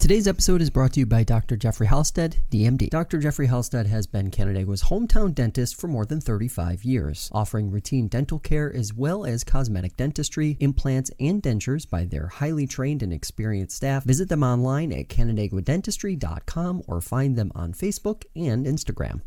Today's episode is brought to you by Dr. Jeffrey Halstead, DMD. Dr. Jeffrey Halstead has been Canandaigua's hometown dentist for more than 35 years, offering routine dental care as well as cosmetic dentistry, implants, and dentures by their highly trained and experienced staff. Visit them online at canandaiguadentistry.com or find them on Facebook and Instagram.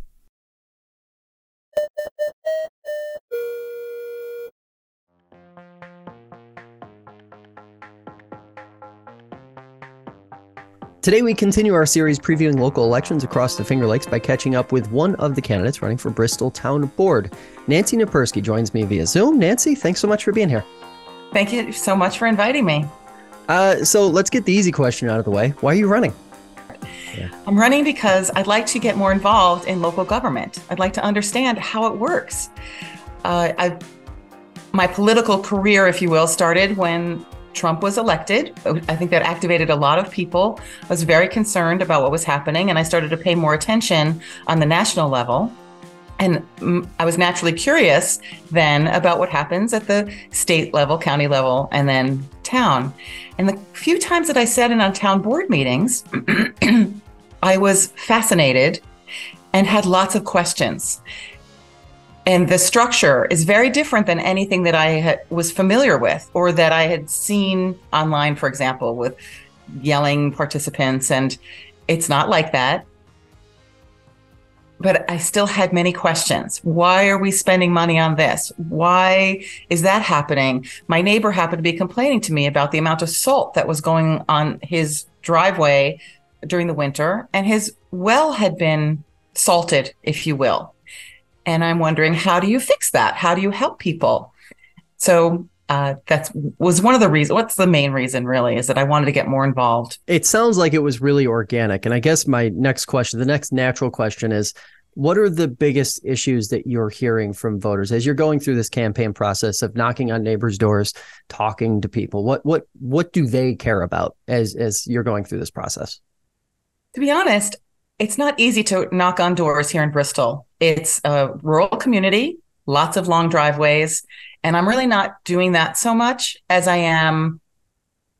Today, we continue our series previewing local elections across the Finger Lakes by catching up with one of the candidates running for Bristol Town Board. Nancy Napurski joins me via Zoom. Nancy, thanks so much for being here. Thank you so much for inviting me. Uh, so let's get the easy question out of the way. Why are you running? Yeah. I'm running because I'd like to get more involved in local government. I'd like to understand how it works. Uh, I, my political career, if you will, started when Trump was elected. I think that activated a lot of people. I was very concerned about what was happening, and I started to pay more attention on the national level. And I was naturally curious then about what happens at the state level, county level, and then town. And the few times that I sat in on town board meetings, I was fascinated and had lots of questions and the structure is very different than anything that I was familiar with or that I had seen online, for example, with yelling participants. And it's not like that. But I still had many questions. Why are we spending money on this? Why is that happening? My neighbor happened to be complaining to me about the amount of salt that was going on his driveway during the winter, and his well had been salted, if you will. And I'm wondering, how do you fix that? How do you help people? So uh, that was one of the reasons. What's the main reason, really, is that I wanted to get more involved. It sounds like it was really organic. And I guess my next question, the next natural question is what are the biggest issues that you're hearing from voters as you're going through this campaign process of knocking on neighbors' doors, talking to people? What what what do they care about as as you're going through this process? To be honest, it's not easy to knock on doors here in Bristol. It's a rural community, lots of long driveways, and I'm really not doing that so much as I am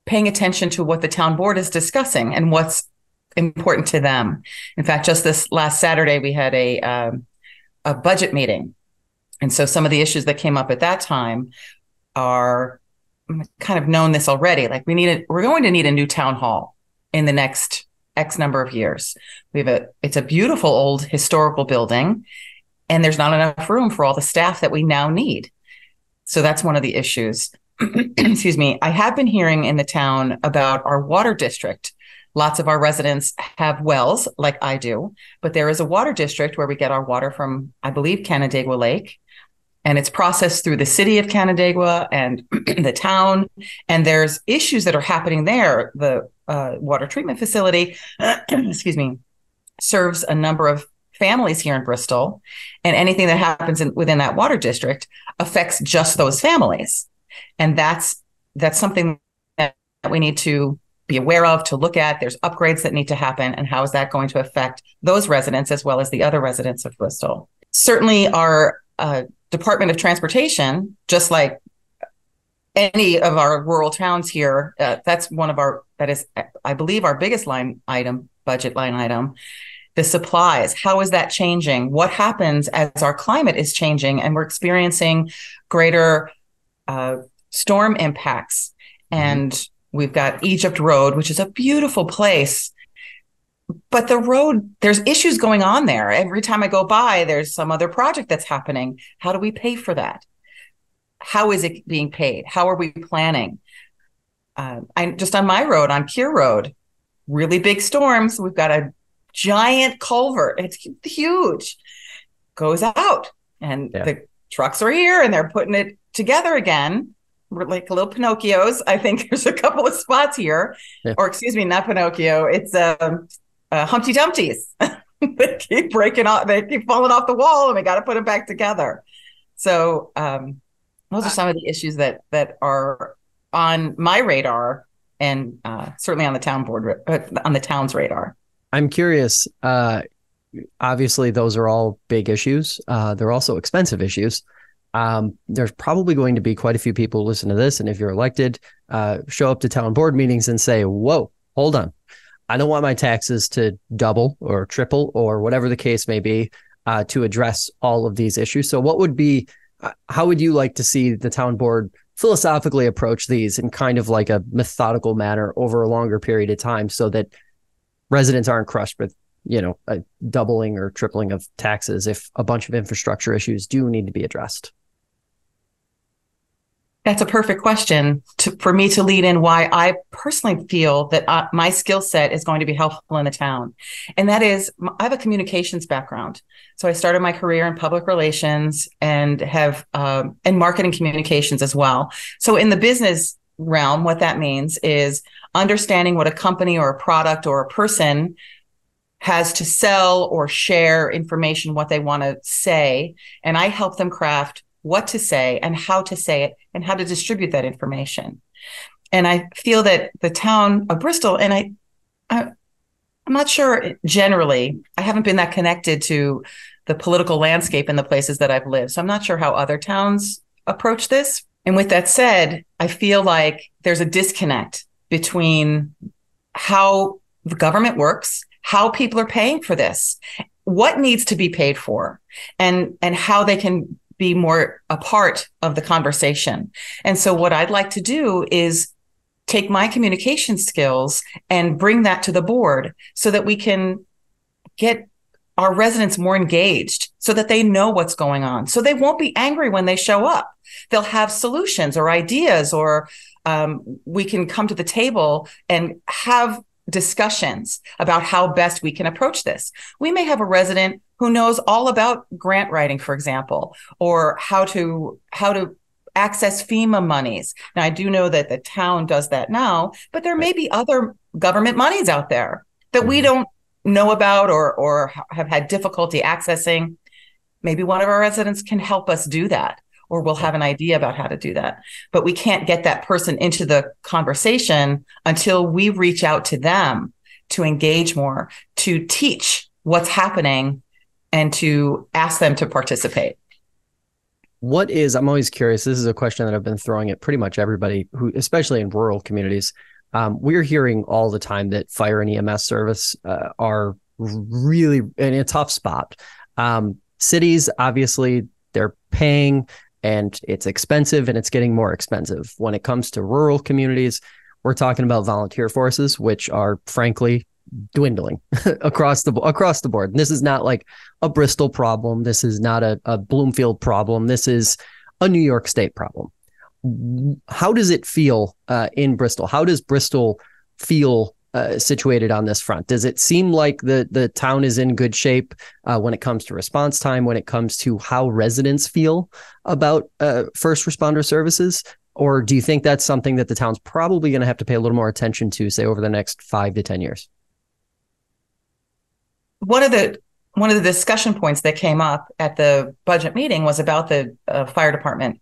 paying attention to what the town board is discussing and what's important to them. In fact, just this last Saturday, we had a um, a budget meeting, and so some of the issues that came up at that time are kind of known this already. Like we need a, we're going to need a new town hall in the next X number of years. We have a it's a beautiful old historical building and there's not enough room for all the staff that we now need. So that's one of the issues. Excuse me. I have been hearing in the town about our water district. Lots of our residents have wells like I do, but there is a water district where we get our water from, I believe, Canandaigua Lake. And it's processed through the city of Canandaigua and the town. And there's issues that are happening there. The uh, water treatment facility, excuse me, serves a number of families here in Bristol, and anything that happens in, within that water district affects just those families, and that's that's something that we need to be aware of to look at. There's upgrades that need to happen, and how is that going to affect those residents as well as the other residents of Bristol? Certainly, our uh, Department of Transportation, just like any of our rural towns here, uh, that's one of our that is, I believe, our biggest line item, budget line item. The supplies, how is that changing? What happens as our climate is changing and we're experiencing greater uh, storm impacts? Mm-hmm. And we've got Egypt Road, which is a beautiful place but the road there's issues going on there every time i go by there's some other project that's happening how do we pay for that how is it being paid how are we planning uh, I just on my road on Keir Road, really big storms. We've got a giant culvert. It's huge. Goes out, and yeah. the trucks are here, and they're putting it together again. We're like little Pinocchios. I think there's a couple of spots here, yeah. or excuse me, not Pinocchio. It's um, uh, Humpty Dumpty's. they keep breaking off. They keep falling off the wall, and we got to put them back together. So um, those are some of the issues that that are on my radar and uh, certainly on the town board uh, on the town's radar. I'm curious. Uh, obviously, those are all big issues. Uh, they're also expensive issues. Um, there's probably going to be quite a few people who listen to this, and if you're elected, uh, show up to town board meetings and say, "Whoa, hold on." I don't want my taxes to double or triple or whatever the case may be uh, to address all of these issues. So, what would be, uh, how would you like to see the town board philosophically approach these in kind of like a methodical manner over a longer period of time so that residents aren't crushed with, you know, a doubling or tripling of taxes if a bunch of infrastructure issues do need to be addressed? That's a perfect question to, for me to lead in why I personally feel that uh, my skill set is going to be helpful in the town. And that is, I have a communications background. So I started my career in public relations and have, um, and marketing communications as well. So in the business realm, what that means is understanding what a company or a product or a person has to sell or share information, what they want to say. And I help them craft what to say and how to say it and how to distribute that information. And I feel that the town of Bristol, and I, I I'm not sure generally, I haven't been that connected to the political landscape in the places that I've lived. So I'm not sure how other towns approach this. And with that said, I feel like there's a disconnect between how the government works, how people are paying for this, what needs to be paid for, and and how they can be more a part of the conversation. And so, what I'd like to do is take my communication skills and bring that to the board so that we can get our residents more engaged so that they know what's going on. So they won't be angry when they show up. They'll have solutions or ideas, or um, we can come to the table and have discussions about how best we can approach this. We may have a resident who knows all about grant writing, for example, or how to how to access FEMA monies. Now, I do know that the town does that now, but there may be other government monies out there that we mm-hmm. don't know about or or have had difficulty accessing. Maybe one of our residents can help us do that or we'll have an idea about how to do that. But we can't get that person into the conversation until we reach out to them to engage more, to teach what's happening and to ask them to participate. What is, I'm always curious. This is a question that I've been throwing at pretty much everybody who, especially in rural communities. Um, we're hearing all the time that fire and EMS service uh, are really in a tough spot. Um, cities, obviously, they're paying and it's expensive and it's getting more expensive. When it comes to rural communities, we're talking about volunteer forces, which are frankly dwindling across the across the board. And this is not like a Bristol problem. This is not a, a Bloomfield problem. This is a New York State problem. How does it feel uh, in Bristol? How does Bristol feel uh, situated on this front? Does it seem like the the town is in good shape uh, when it comes to response time, when it comes to how residents feel about uh, first responder services? Or do you think that's something that the town's probably going to have to pay a little more attention to, say, over the next five to 10 years? One of the one of the discussion points that came up at the budget meeting was about the uh, fire department,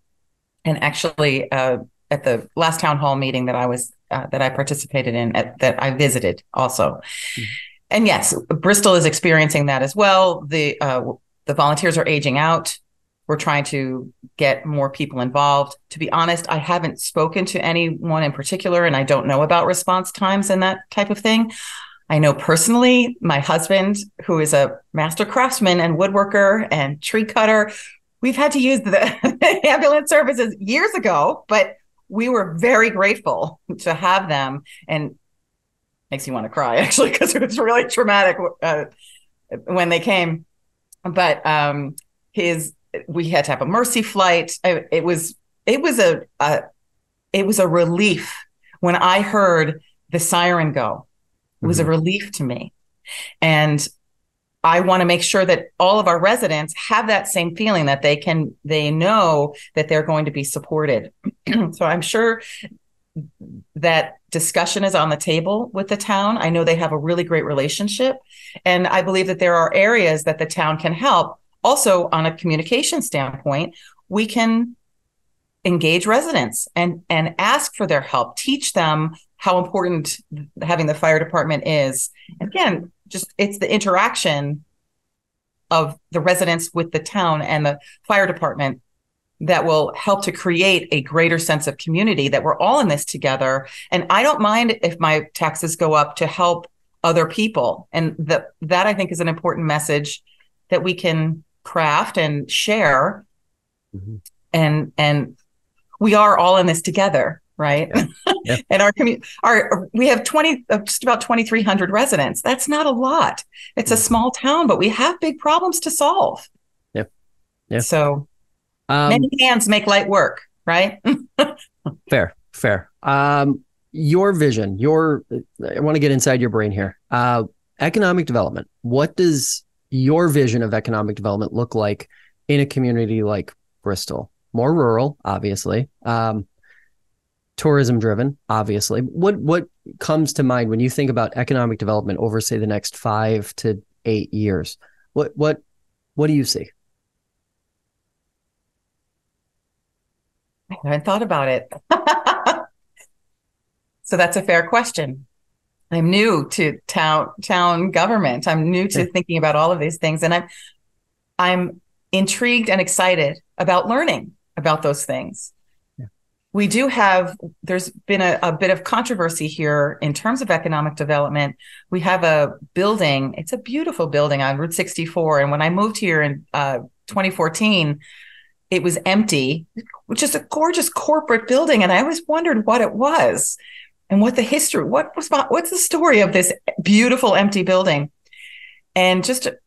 and actually uh, at the last town hall meeting that I was uh, that I participated in at, that I visited also. Mm-hmm. And yes, Bristol is experiencing that as well. The uh, the volunteers are aging out. We're trying to get more people involved. To be honest, I haven't spoken to anyone in particular, and I don't know about response times and that type of thing. I know personally my husband, who is a master craftsman and woodworker and tree cutter, we've had to use the ambulance services years ago, but we were very grateful to have them. And makes you want to cry actually because it was really traumatic uh, when they came. But um his we had to have a mercy flight. It was it was a, a it was a relief. When i heard the siren go it was mm-hmm. a relief to me. And I want to make sure that all of our residents have that same feeling that they can, they know that they're going to be supported. so I'm sure that discussion is on the table with the town. I know they have a really great relationship. And I believe that there are areas that the town can help. Also, on a communication standpoint, we can engage residents and and ask for their help teach them how important having the fire department is again just it's the interaction of the residents with the town and the fire department that will help to create a greater sense of community that we're all in this together and i don't mind if my taxes go up to help other people. And that that I think is an important message that we can craft and share. Mm-hmm. And and we are all in this together, right? Yeah. Yeah. and our community, our we have twenty, uh, just about twenty three hundred residents. That's not a lot. It's a small town, but we have big problems to solve. Yeah, yeah. So um, many hands make light work, right? fair, fair. Um, your vision, your I want to get inside your brain here. Uh, economic development. What does your vision of economic development look like in a community like Bristol? More rural, obviously. Um, tourism driven, obviously. What what comes to mind when you think about economic development over, say, the next five to eight years? What what what do you see? I haven't thought about it. so that's a fair question. I'm new to town town government. I'm new to thinking about all of these things, and I'm I'm intrigued and excited about learning about those things. We do have. There's been a, a bit of controversy here in terms of economic development. We have a building. It's a beautiful building on Route 64, and when I moved here in uh, 2014, it was empty, which is a gorgeous corporate building, and I always wondered what it was and what the history, what was what's the story of this beautiful empty building? And just a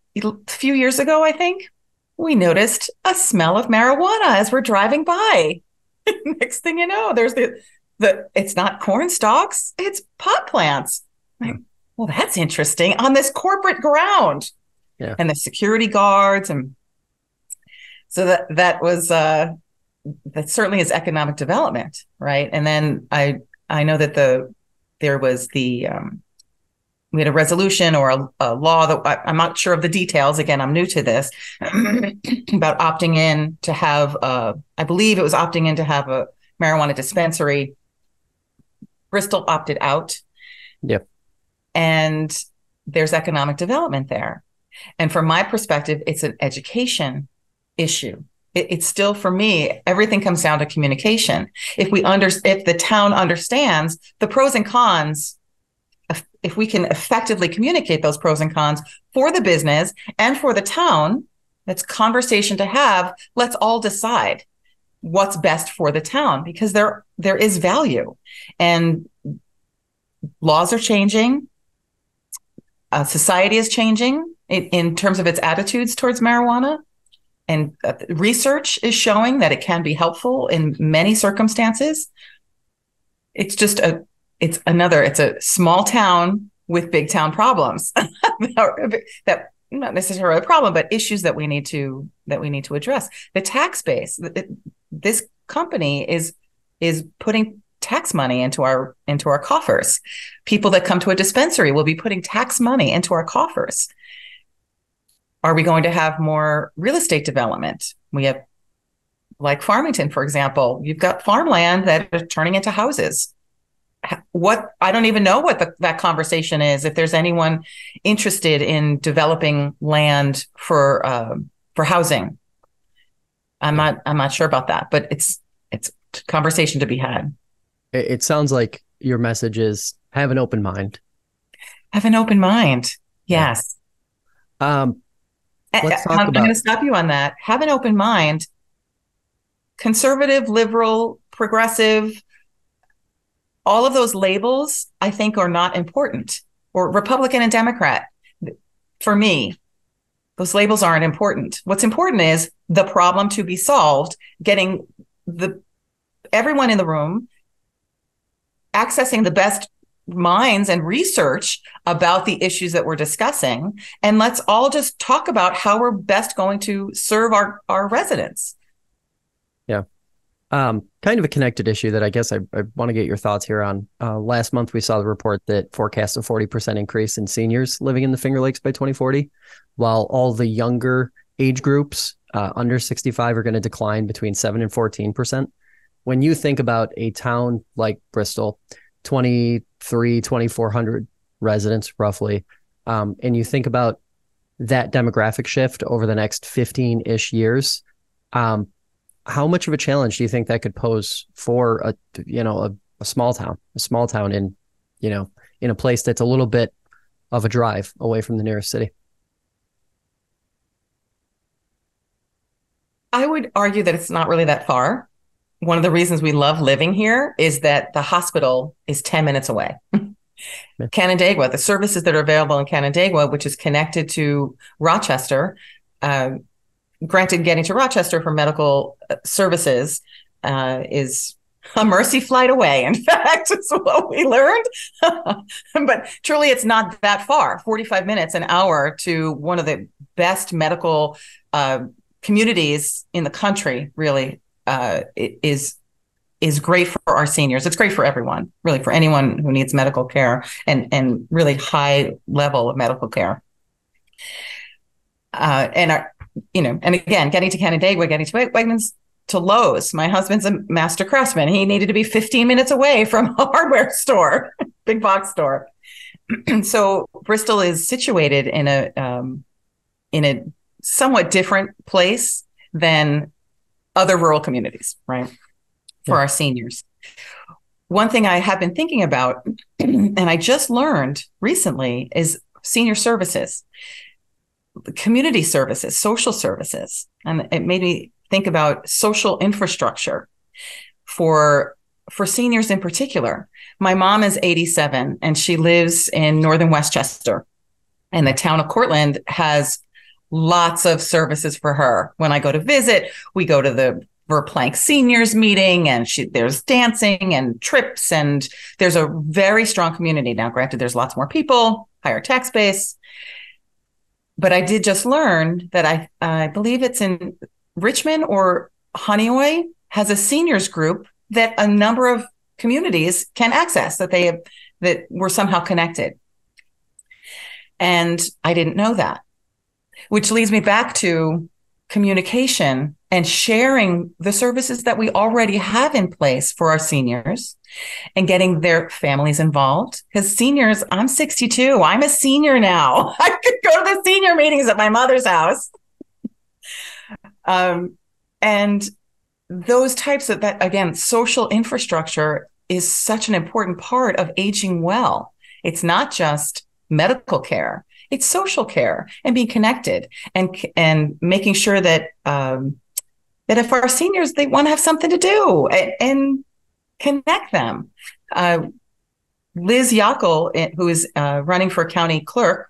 few years ago, I think we noticed a smell of marijuana as we're driving by. Next thing you know, there's the the it's not corn stalks, it's pot plants. Like, well, that's interesting on this corporate ground. Yeah. And the security guards and so that that was uh that certainly is economic development, right? And then I I know that the there was the um, we had a resolution or a, a law that I, am not sure of the details. Again, I'm new to this about opting in to have. Uh, I believe it was opting in to have a marijuana dispensary. Bristol opted out. Yep. And there's economic development there. And from my perspective, it's an education issue it, it's still for me everything comes down to communication if we under if the town understands the pros and cons if we can effectively communicate those pros and cons for the business and for the town that's conversation to have. Let's all decide what's best for the town because there there is value. And laws are changing. Uh, society is changing in, in terms of its attitudes towards marijuana. And uh, research is showing that it can be helpful in many circumstances. It's just a it's another it's a small town with big town problems that not necessarily a problem but issues that we need to that we need to address the tax base this company is is putting tax money into our into our coffers people that come to a dispensary will be putting tax money into our coffers are we going to have more real estate development? We have, like Farmington, for example, you've got farmland that are turning into houses. What I don't even know what the, that conversation is. If there's anyone interested in developing land for uh, for housing, I'm not I'm not sure about that, but it's it's conversation to be had. It sounds like your message is have an open mind. Have an open mind. Yes. Um, Let's talk I'm, about- I'm going to stop you on that. Have an open mind. Conservative, liberal, progressive, all of those labels, I think, are not important. Or Republican and Democrat. For me, those labels aren't important. What's important is the problem to be solved, getting the everyone in the room accessing the best minds and research about the issues that we're discussing and let's all just talk about how we're best going to serve our our residents um, kind of a connected issue that i guess i, I want to get your thoughts here on uh, last month we saw the report that forecast a 40% increase in seniors living in the finger lakes by 2040 while all the younger age groups uh, under 65 are going to decline between 7 and 14% when you think about a town like bristol 23, 2400 residents roughly. Um, and you think about that demographic shift over the next 15 ish years, um, how much of a challenge do you think that could pose for a, you know, a, a small town, a small town in, you know, in a place that's a little bit of a drive away from the nearest city? I would argue that it's not really that far. One of the reasons we love living here is that the hospital is 10 minutes away. Canandaigua, the services that are available in Canandaigua, which is connected to Rochester, uh, granted, getting to Rochester for medical uh, services uh, is a mercy flight away. In fact, is what we learned. but truly, it's not that far 45 minutes, an hour to one of the best medical uh, communities in the country, really, uh, is is great for our seniors. It's great for everyone, really, for anyone who needs medical care and and really high level of medical care. Uh, and our, you know, and again, getting to Canandaigua, getting to Wegmans, to Lowe's. My husband's a master craftsman. He needed to be 15 minutes away from a hardware store, big box store. so Bristol is situated in a um, in a somewhat different place than other rural communities, right? For yeah. our seniors. One thing I have been thinking about, and I just learned recently, is senior services, community services, social services. And it made me think about social infrastructure for for seniors in particular. My mom is 87 and she lives in northern Westchester. And the town of Cortlandt has lots of services for her. When I go to visit, we go to the Verplanck seniors meeting and she, there's dancing and trips and there's a very strong community. Now, granted, there's lots more people, higher tax base. But I did just learn that I, I believe it's in Richmond or Honeoye has a seniors group that a number of communities can access that they have that were somehow connected. And I didn't know that, which leads me back to communication and sharing the services that we already have in place for our seniors and getting their families involved. Because seniors, I'm 62, I'm a senior now. I could go to the senior meetings at my mother's house. Um, and those types of that, again, social infrastructure is such an important part of aging well. It's not just medical care, it's social care and being connected and, and making sure that, um, that if our seniors, they want to have something to do and, and connect them. Uh, Liz Yockel, eh, who is uh, running for county clerk,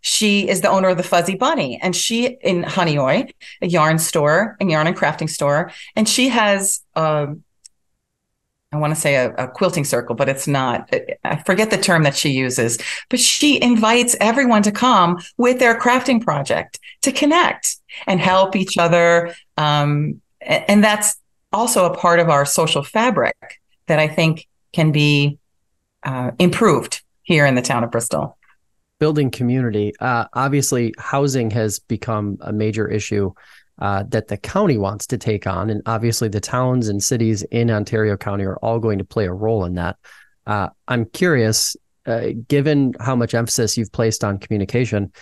she is the owner of the Fuzzy Bunny, and she in Honeoye, a yarn store, and yarn and crafting store, and she has. Um, I want to say a, a, quilting circle, but it's not. I forget the term that she uses, but she invites everyone to come with their crafting project to connect and help each other. Um, and that's also a part of our social fabric that I think can be uh, improved here in the town of Bristol building community. Uh, obviously, housing has become a major issue uh, that the county wants to take on, and obviously, the towns and cities in Ontario County are all going to play a role in that. Uh, I'm curious, uh, given how much emphasis you've placed on communication,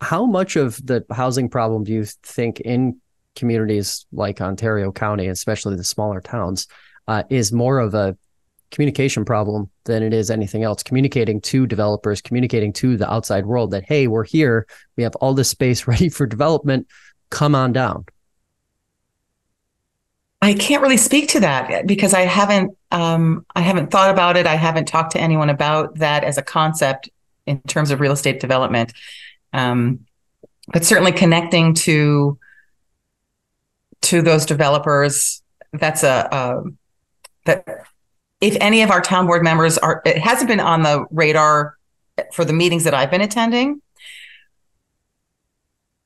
how much of the housing problem do you think in communities like Ontario County, especially the smaller towns, uh, is more of a communication problem than it is anything else. Communicating to developers, communicating to the outside world that, hey, we're here. We have all this space ready for development. Come on down. I can't really speak to that because I haven't um, I haven't thought about it. I haven't talked to anyone about that as a concept in terms of real estate development. Um, but certainly connecting to to those developers, that's a, a that if any of our town board members are, it hasn't been on the radar for the meetings that I've been attending.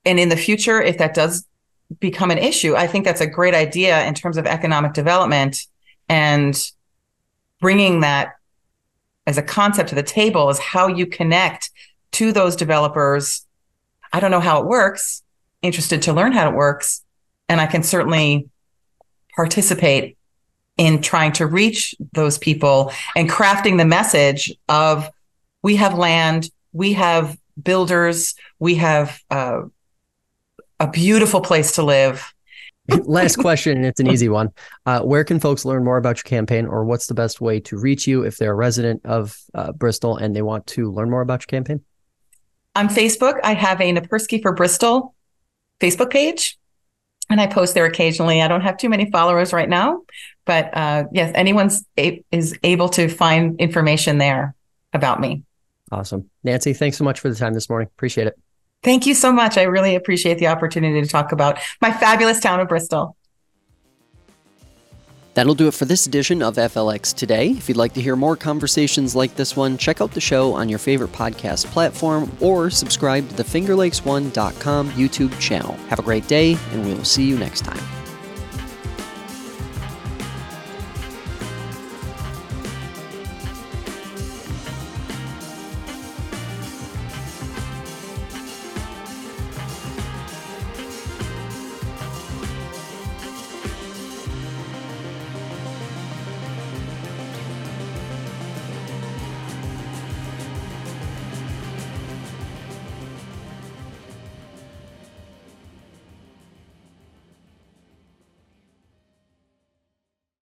And in the future, if that does become an issue, I think that's a great idea in terms of economic development and bringing that as a concept to the table is how you connect to those developers. I don't know how it works, interested to learn how it works. And I can certainly participate in trying to reach those people and crafting the message of we have land, we have builders, we have uh, a beautiful place to live. Last question, and it's an easy one. Uh, where can folks learn more about your campaign, or what's the best way to reach you if they're a resident of uh, Bristol and they want to learn more about your campaign? On Facebook, I have a Napurski for Bristol Facebook page, and I post there occasionally. I don't have too many followers right now, but uh, yes, anyone's a- is able to find information there about me. Awesome, Nancy. Thanks so much for the time this morning. Appreciate it. Thank you so much. I really appreciate the opportunity to talk about my fabulous town of Bristol. That'll do it for this edition of FLX Today. If you'd like to hear more conversations like this one, check out the show on your favorite podcast platform or subscribe to the FingerLakes1.com YouTube channel. Have a great day, and we will see you next time.